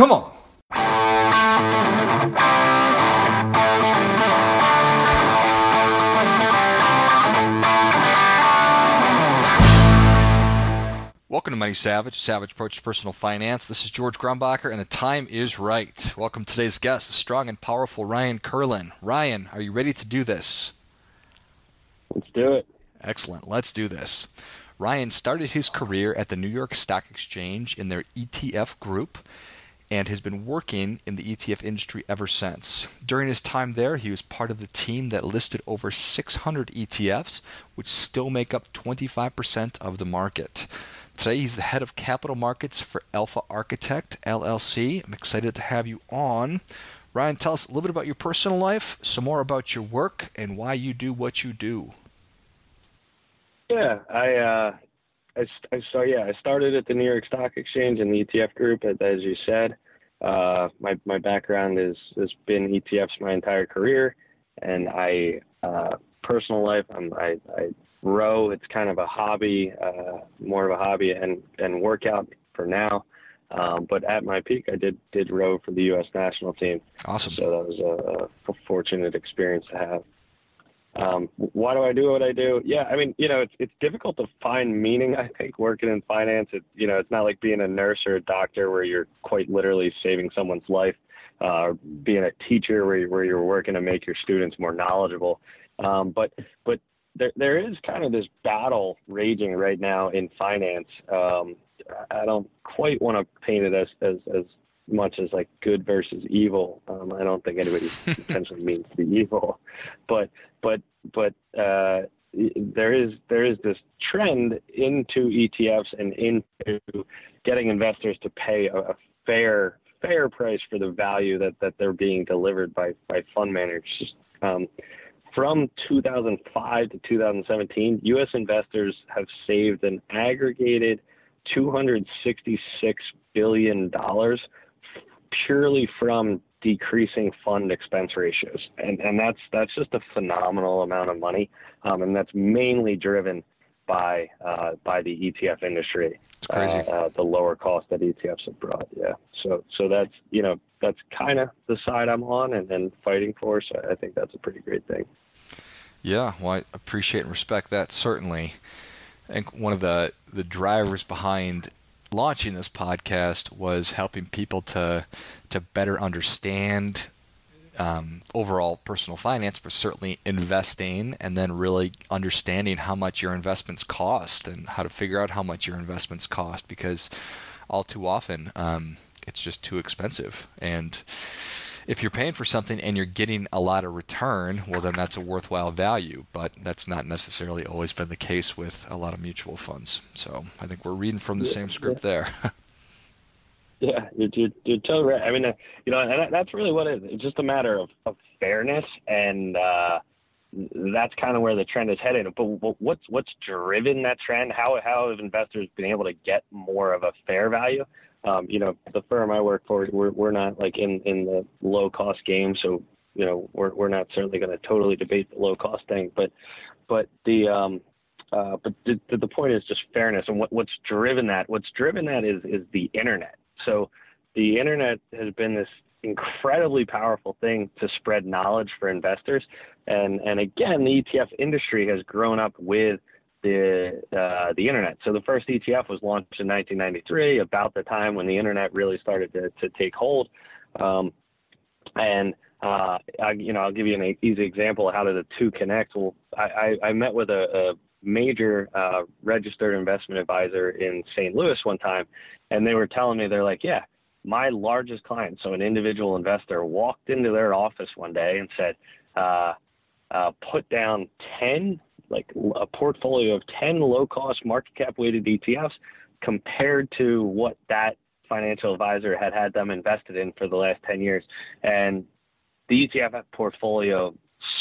Come on. Welcome to Money Savage, Savage Approach to Personal Finance. This is George Grumbacher, and the time is right. Welcome to today's guest, the strong and powerful Ryan Kirlin. Ryan, are you ready to do this? Let's do it. Excellent. Let's do this. Ryan started his career at the New York Stock Exchange in their ETF group and has been working in the ETF industry ever since. During his time there, he was part of the team that listed over 600 ETFs, which still make up 25% of the market. Today, he's the head of capital markets for Alpha Architect LLC. I'm excited to have you on. Ryan, tell us a little bit about your personal life, some more about your work, and why you do what you do. Yeah, I, uh, I, I so yeah, I started at the New York Stock Exchange in the ETF group, as you said. Uh, my my background is has been ETFs my entire career, and I uh, personal life I'm, I I row. It's kind of a hobby, uh, more of a hobby and and workout for now. Um, but at my peak, I did did row for the U.S. national team. Awesome. So that was a, a fortunate experience to have. Um, why do I do what I do? Yeah, I mean, you know, it's it's difficult to find meaning. I think working in finance, it, you know, it's not like being a nurse or a doctor where you're quite literally saving someone's life, uh, or being a teacher where where you're working to make your students more knowledgeable. Um, but but there there is kind of this battle raging right now in finance. Um, I don't quite want to paint it as as as much as like good versus evil. Um, I don't think anybody intentionally means to be evil, but but but uh, there is there is this trend into ETFs and into getting investors to pay a, a fair fair price for the value that that they're being delivered by by fund managers. Um, from 2005 to 2017, U.S. investors have saved an aggregated 266 billion dollars purely from decreasing fund expense ratios, and and that's that's just a phenomenal amount of money, um, and that's mainly driven by uh, by the ETF industry. It's crazy. Uh, uh, the lower cost that ETFs have brought. Yeah. So so that's you know that's kind of the side I'm on and, and fighting for. So I think that's a pretty great thing. Yeah, well, I appreciate and respect that certainly. And one of the the drivers behind launching this podcast was helping people to to better understand um, overall personal finance, but certainly investing, and then really understanding how much your investments cost and how to figure out how much your investments cost because all too often um, it's just too expensive. And if you're paying for something and you're getting a lot of return, well, then that's a worthwhile value. But that's not necessarily always been the case with a lot of mutual funds. So I think we're reading from the yeah, same script yeah. there. yeah, you're, you're, you're, totally right. I mean, uh, you know, and that's really what it is. It's just a matter of, of fairness, and uh, that's kind of where the trend is headed. But what's what's driven that trend? How how have investors been able to get more of a fair value? Um, you know, the firm I work for, we're, we're not like in, in the low cost game. So, you know, we're, we're not certainly going to totally debate the low cost thing, but, but the, um, uh, but the, the point is just fairness and what, what's driven that, what's driven that is, is the internet. So the internet has been this incredibly powerful thing to spread knowledge for investors. And, and again, the ETF industry has grown up with the uh, the internet. So the first ETF was launched in 1993, about the time when the internet really started to, to take hold. Um, and uh, I, you know, I'll give you an easy example of how do the two connect. Well, I, I, I met with a, a major uh, registered investment advisor in St. Louis one time, and they were telling me they're like, yeah, my largest client, so an individual investor, walked into their office one day and said, uh, uh, put down 10 like a portfolio of 10 low cost market cap weighted ETFs compared to what that financial advisor had had them invested in for the last 10 years. And the ETF portfolio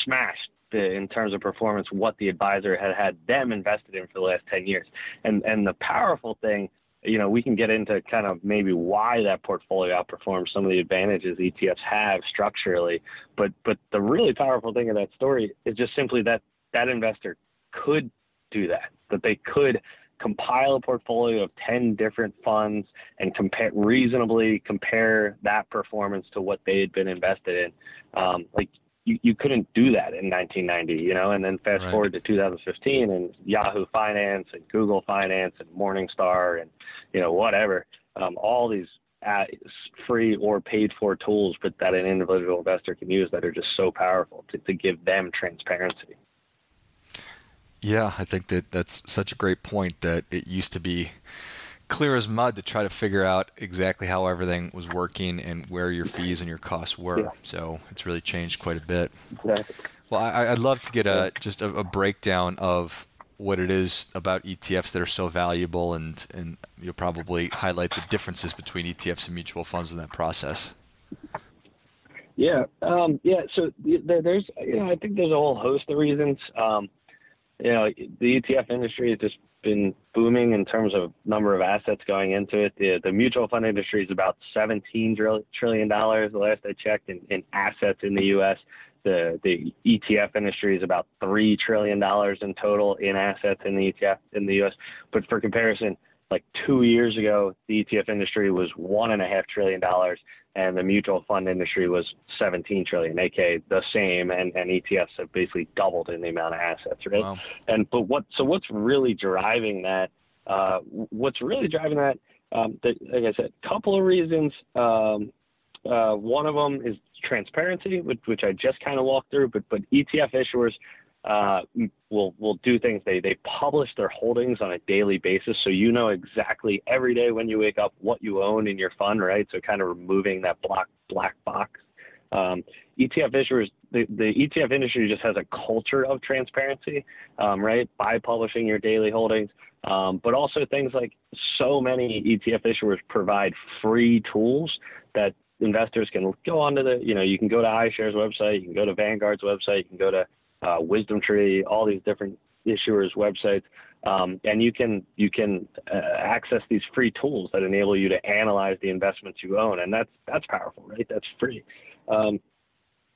smashed the, in terms of performance what the advisor had had them invested in for the last 10 years. And, and the powerful thing, you know, we can get into kind of maybe why that portfolio outperforms some of the advantages ETFs have structurally. But, but the really powerful thing of that story is just simply that that investor could do that, that they could compile a portfolio of 10 different funds and compare reasonably compare that performance to what they had been invested in. Um, like you, you couldn't do that in 1990, you know, and then fast right. forward to 2015 and Yahoo Finance and Google Finance and Morningstar and, you know, whatever, um, all these free or paid for tools, but that an individual investor can use that are just so powerful to, to give them transparency. Yeah, I think that that's such a great point that it used to be clear as mud to try to figure out exactly how everything was working and where your fees and your costs were. Yeah. So it's really changed quite a bit. Exactly. Well, I, would love to get a just a, a, breakdown of what it is about ETFs that are so valuable, and and you'll probably highlight the differences between ETFs and mutual funds in that process. Yeah, um, yeah. So there's, you know, I think there's a whole host of reasons. Um, you know, the ETF industry has just been booming in terms of number of assets going into it. The, the mutual fund industry is about 17 trillion dollars. The last I checked in, in assets in the U.S. The the ETF industry is about three trillion dollars in total in assets in the ETF in the U.S. But for comparison, like two years ago, the ETF industry was one and a half trillion dollars, and the mutual fund industry was 17 trillion, aka the same, and, and ETFs have basically doubled in the amount of assets, right? Wow. And but what so what's really driving that? Uh, what's really driving that? Um, the, like I said, a couple of reasons. Um, uh, one of them is transparency, which, which I just kind of walked through, but but ETF issuers uh, will will do things. They they publish their holdings on a daily basis, so you know exactly every day when you wake up what you own in your fund, right? So kind of removing that black black box. Um, ETF issuers, the, the ETF industry just has a culture of transparency, um, right? By publishing your daily holdings, um, but also things like so many ETF issuers provide free tools that investors can go onto the, you know, you can go to iShares website, you can go to Vanguard's website, you can go to uh, Wisdom Tree, all these different issuers' websites, um, and you can you can uh, access these free tools that enable you to analyze the investments you own, and that's that's powerful, right? That's free. Um,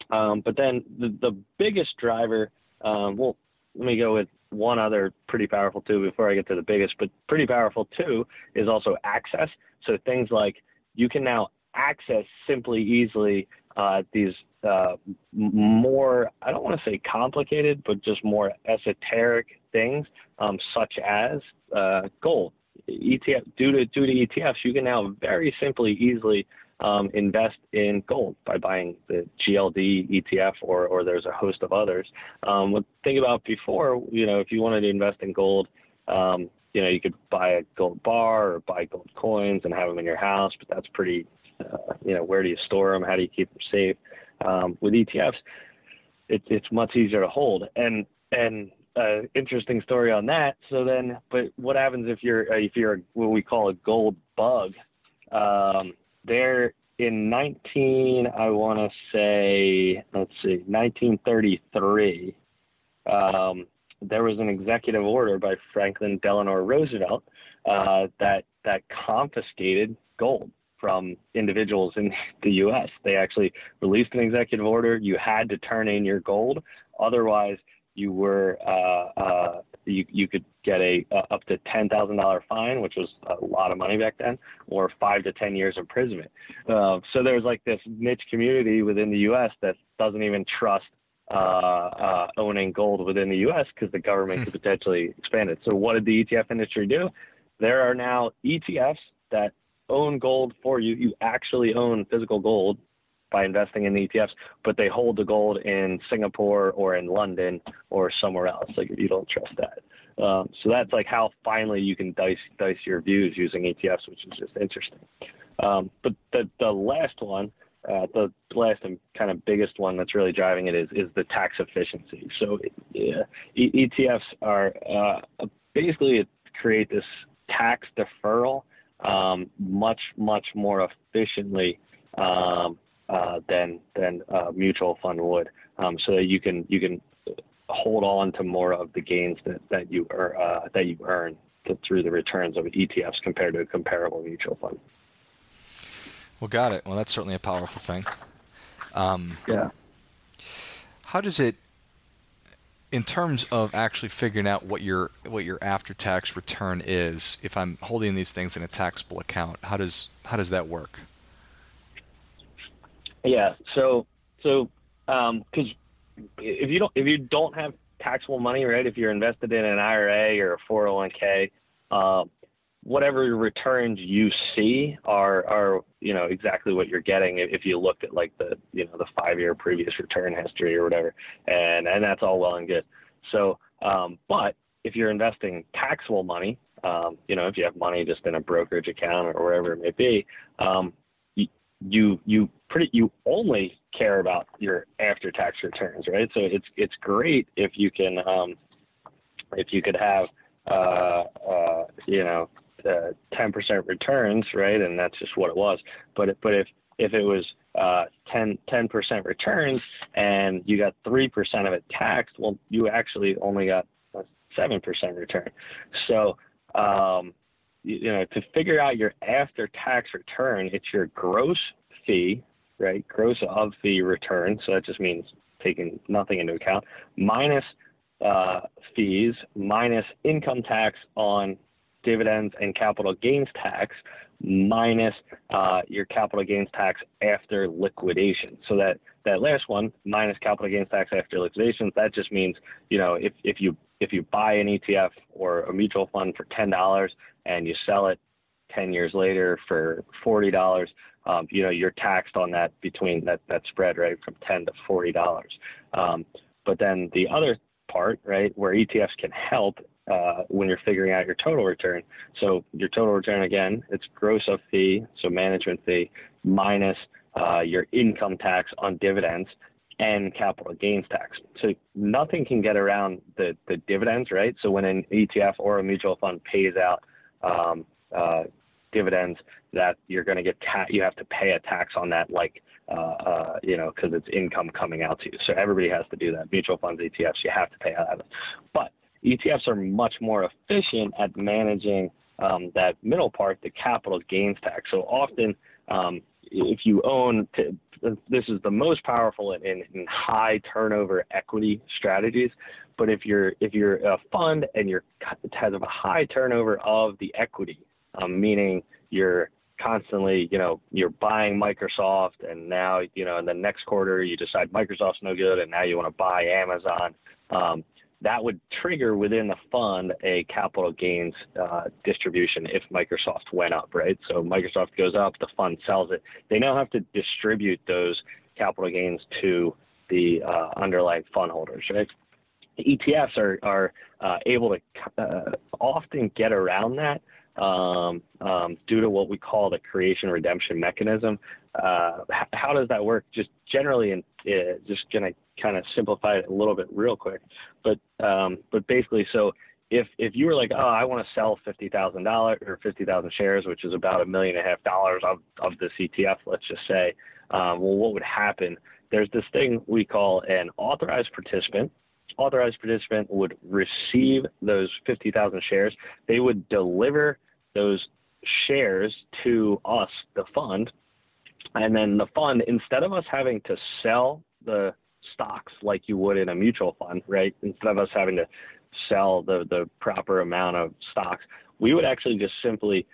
um, but then the, the biggest driver, um, well, let me go with one other pretty powerful too before I get to the biggest, but pretty powerful too is also access. So things like you can now access simply easily uh, these uh, more, I don't want to say complicated, but just more esoteric things, um, such as uh, gold. ETF due to due to ETFs, you can now very simply, easily um, invest in gold by buying the GLD ETF, or or there's a host of others. Um, think about before, you know, if you wanted to invest in gold, um, you know, you could buy a gold bar or buy gold coins and have them in your house, but that's pretty, uh, you know, where do you store them? How do you keep them safe? Um, with ETFs, it's it's much easier to hold. And and uh, interesting story on that. So then, but what happens if you're uh, if you're what we call a gold bug? Um, there in 19, I want to say, let's see, 1933. Um, there was an executive order by Franklin Delano Roosevelt uh, that that confiscated gold from individuals in the U.S. They actually released an executive order. You had to turn in your gold, otherwise you were uh, uh, you you could get a uh, up to ten thousand dollar fine, which was a lot of money back then, or five to ten years imprisonment. Uh, so there's like this niche community within the U.S. that doesn't even trust uh, uh, owning gold within the U.S. because the government could potentially expand it. So what did the ETF industry do? There are now ETFs that own gold for you. You actually own physical gold by investing in the ETFs, but they hold the gold in Singapore or in London or somewhere else. Like you don't trust that. Um, so that's like how finally you can dice dice your views using ETFs, which is just interesting. Um, but the the last one, uh, the last and kind of biggest one that's really driving it is is the tax efficiency. So yeah, ETFs are uh, basically create this tax deferral um, much much more efficiently um, uh, than than a mutual fund would, um, so that you can you can hold on to more of the gains that that you er, uh, that you earn to, through the returns of ETFs compared to a comparable mutual fund. Well, got it. Well, that's certainly a powerful thing. Um, yeah. How does it? In terms of actually figuring out what your what your after tax return is, if I'm holding these things in a taxable account, how does how does that work? Yeah. So so because um, if you don't if you don't have taxable money, right? If you're invested in an IRA or a 401k, uh, whatever returns you see are are you know exactly what you're getting if you looked at like the you know the five year previous return history or whatever, and and that's all well and good. So, um, but if you're investing taxable money, um, you know, if you have money just in a brokerage account or wherever it may be, um, you you pretty you only care about your after tax returns, right? So it's it's great if you can um, if you could have uh, uh, you know uh, ten percent returns, right? And that's just what it was. But but if if it was uh, 10 percent returns and you got three percent of it taxed, well, you actually only got a seven percent return. So um, you know, to figure out your after tax return, it's your gross fee, right? Gross of fee return. So that just means taking nothing into account, minus uh, fees, minus income tax on dividends and capital gains tax, minus uh, your capital gains tax after liquidation. So that that last one minus capital gains tax after liquidation, that just means you know if if you if you buy an ETF or a mutual fund for ten dollars and you sell it ten years later for forty dollars, um, you know you're taxed on that between that that spread right from ten to forty dollars. Um, but then the other part, right, where ETFs can help uh, when you're figuring out your total return. So your total return again, it's gross of fee, so management fee minus uh, your income tax on dividends and capital gains tax. So nothing can get around the, the dividends, right? So when an ETF or a mutual fund pays out um, uh, dividends, that you're going to get ta- you have to pay a tax on that, like uh, uh, you know, because it's income coming out to you. So everybody has to do that. Mutual funds, ETFs, you have to pay out. of it. But ETFs are much more efficient at managing um, that middle part, the capital gains tax. So often, um, if you own, to, this is the most powerful in, in, in, high turnover equity strategies. But if you're if you're a fund and you're has a high turnover of the equity, um, meaning you're constantly, you know, you're buying Microsoft, and now, you know, in the next quarter you decide Microsoft's no good, and now you want to buy Amazon. Um, that would trigger within the fund a capital gains uh, distribution if Microsoft went up, right? So Microsoft goes up, the fund sells it. They now have to distribute those capital gains to the uh, underlying fund holders, right? The ETFs are, are uh, able to uh, often get around that um, um, due to what we call the creation redemption mechanism. Uh, how does that work? Just generally, and uh, just to kind of simplify it a little bit real quick, but um, but basically, so if if you were like, oh, I want to sell fifty thousand dollars or fifty thousand shares, which is about a million and a half dollars of of this ETF, let's just say, um, well, what would happen? There's this thing we call an authorized participant. Authorized participant would receive those fifty thousand shares. They would deliver those shares to us, the fund, and then the fund, instead of us having to sell the stocks like you would in a mutual fund, right? Instead of us having to sell the, the proper amount of stocks, we would actually just simply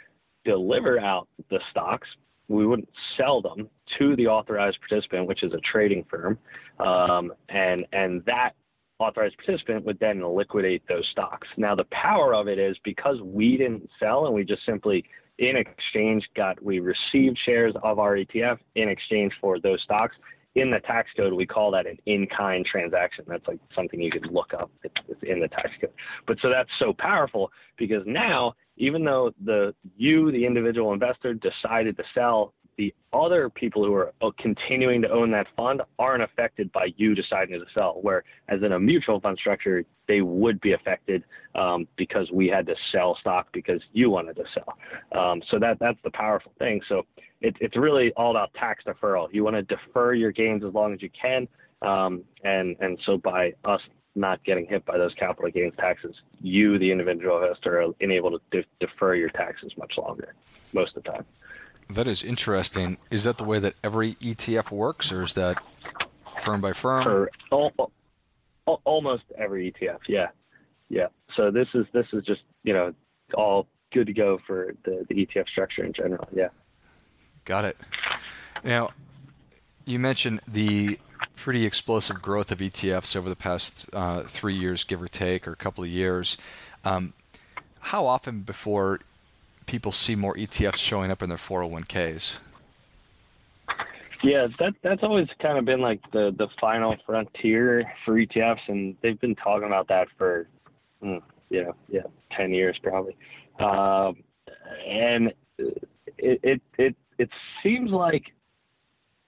deliver out the stocks. We wouldn't sell them to the authorized participant, which is a trading firm, um, and and that authorized participant would then liquidate those stocks. Now the power of it is because we didn't sell and we just simply in exchange got we received shares of our ETF in exchange for those stocks in the tax code, we call that an in-kind transaction. That's like something you could look up. It's in the tax code. But so that's so powerful because now, even though the you, the individual investor, decided to sell, the other people who are uh, continuing to own that fund aren't affected by you deciding to sell. Where, as in a mutual fund structure, they would be affected um, because we had to sell stock because you wanted to sell. Um, so that that's the powerful thing. So it, it's really all about tax deferral. You want to defer your gains as long as you can, um, and and so by us not getting hit by those capital gains taxes, you, the individual investor, are enabled to de- defer your taxes much longer most of the time. That is interesting. Is that the way that every ETF works, or is that firm by firm? For all, almost every ETF. Yeah, yeah. So this is this is just you know all good to go for the, the ETF structure in general. Yeah. Got it. Now, you mentioned the pretty explosive growth of ETFs over the past uh, three years, give or take, or a couple of years. Um, how often before people see more ETFs showing up in their 401ks? Yeah, that that's always kind of been like the the final frontier for ETFs, and they've been talking about that for, mm, you yeah, ten years probably. Um, and it, it it it seems like,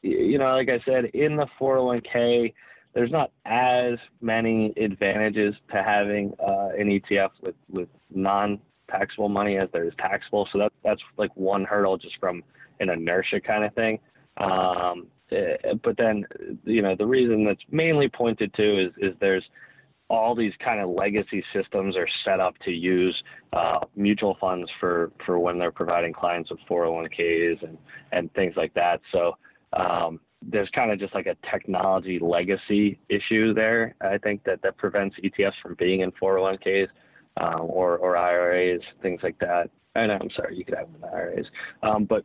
you know, like I said, in the 401k, there's not as many advantages to having uh, an ETF with with non taxable money as there is taxable. So that that's like one hurdle just from an inertia kind of thing. Um, eh, but then, you know, the reason that's mainly pointed to is, is there's all these kind of legacy systems are set up to use uh, mutual funds for, for when they're providing clients with 401ks and, and things like that. So um, there's kind of just like a technology legacy issue there. I think that that prevents ETFs from being in 401ks um, or, or IRAs, things like that. Know, I'm sorry, you could have them in IRAs. Um, but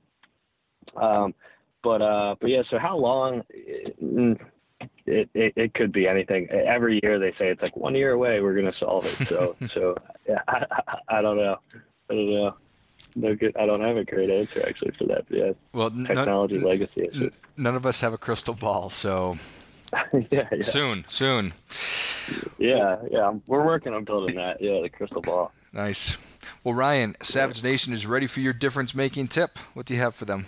um, but uh, but yeah. So how long? It, it, it could be anything. Every year they say it's like one year away. We're gonna solve it. So so yeah. I, I, I don't know. I don't know. No good. I don't have a great answer actually for that. Yeah. Well, technology none, legacy. None of us have a crystal ball, so yeah, yeah. soon, soon. Yeah, yeah. We're working on building that. Yeah, the crystal ball. Nice. Well, Ryan, Savage Nation is ready for your difference making tip. What do you have for them?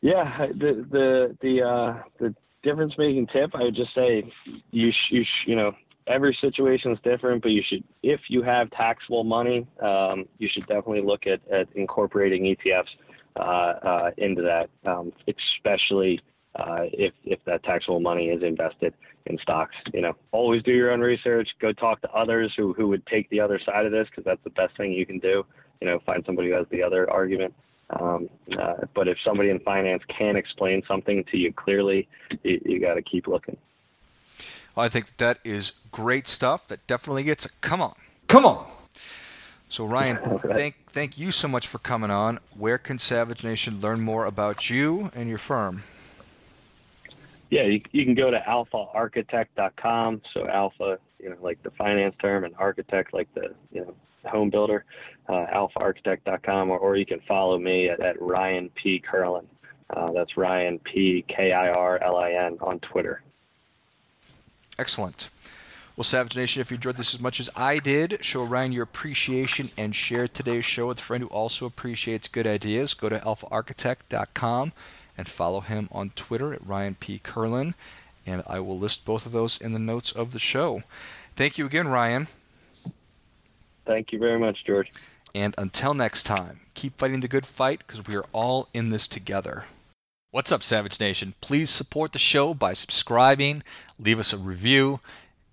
Yeah, the the the uh, the difference making tip, I would just say you sh- you sh- you know every situation is different, but you should if you have taxable money, um, you should definitely look at at incorporating ETFs uh, uh, into that, um, especially uh, if if that taxable money is invested in stocks. You know, always do your own research. Go talk to others who who would take the other side of this because that's the best thing you can do. You know, find somebody who has the other argument. Um, uh, but if somebody in finance can explain something to you clearly, you, you got to keep looking. I think that is great stuff. That definitely gets a come on. Come on. So Ryan, thank thank you so much for coming on. Where can Savage Nation learn more about you and your firm? Yeah, you, you can go to alphaarchitect.com. So alpha, you know, like the finance term, and architect, like the you know home builder, uh, alphaarchitect.com, or, or you can follow me at, at Ryan P. Kirlin. Uh, that's Ryan P. K I R L I N on Twitter. Excellent. Well, Savage Nation, if you enjoyed this as much as I did, show Ryan your appreciation and share today's show with a friend who also appreciates good ideas. Go to alphaarchitect.com and follow him on Twitter at Ryan P. Kirlin, and I will list both of those in the notes of the show. Thank you again, Ryan. Thank you very much, George. And until next time, keep fighting the good fight because we are all in this together. What's up, Savage Nation? Please support the show by subscribing, leave us a review,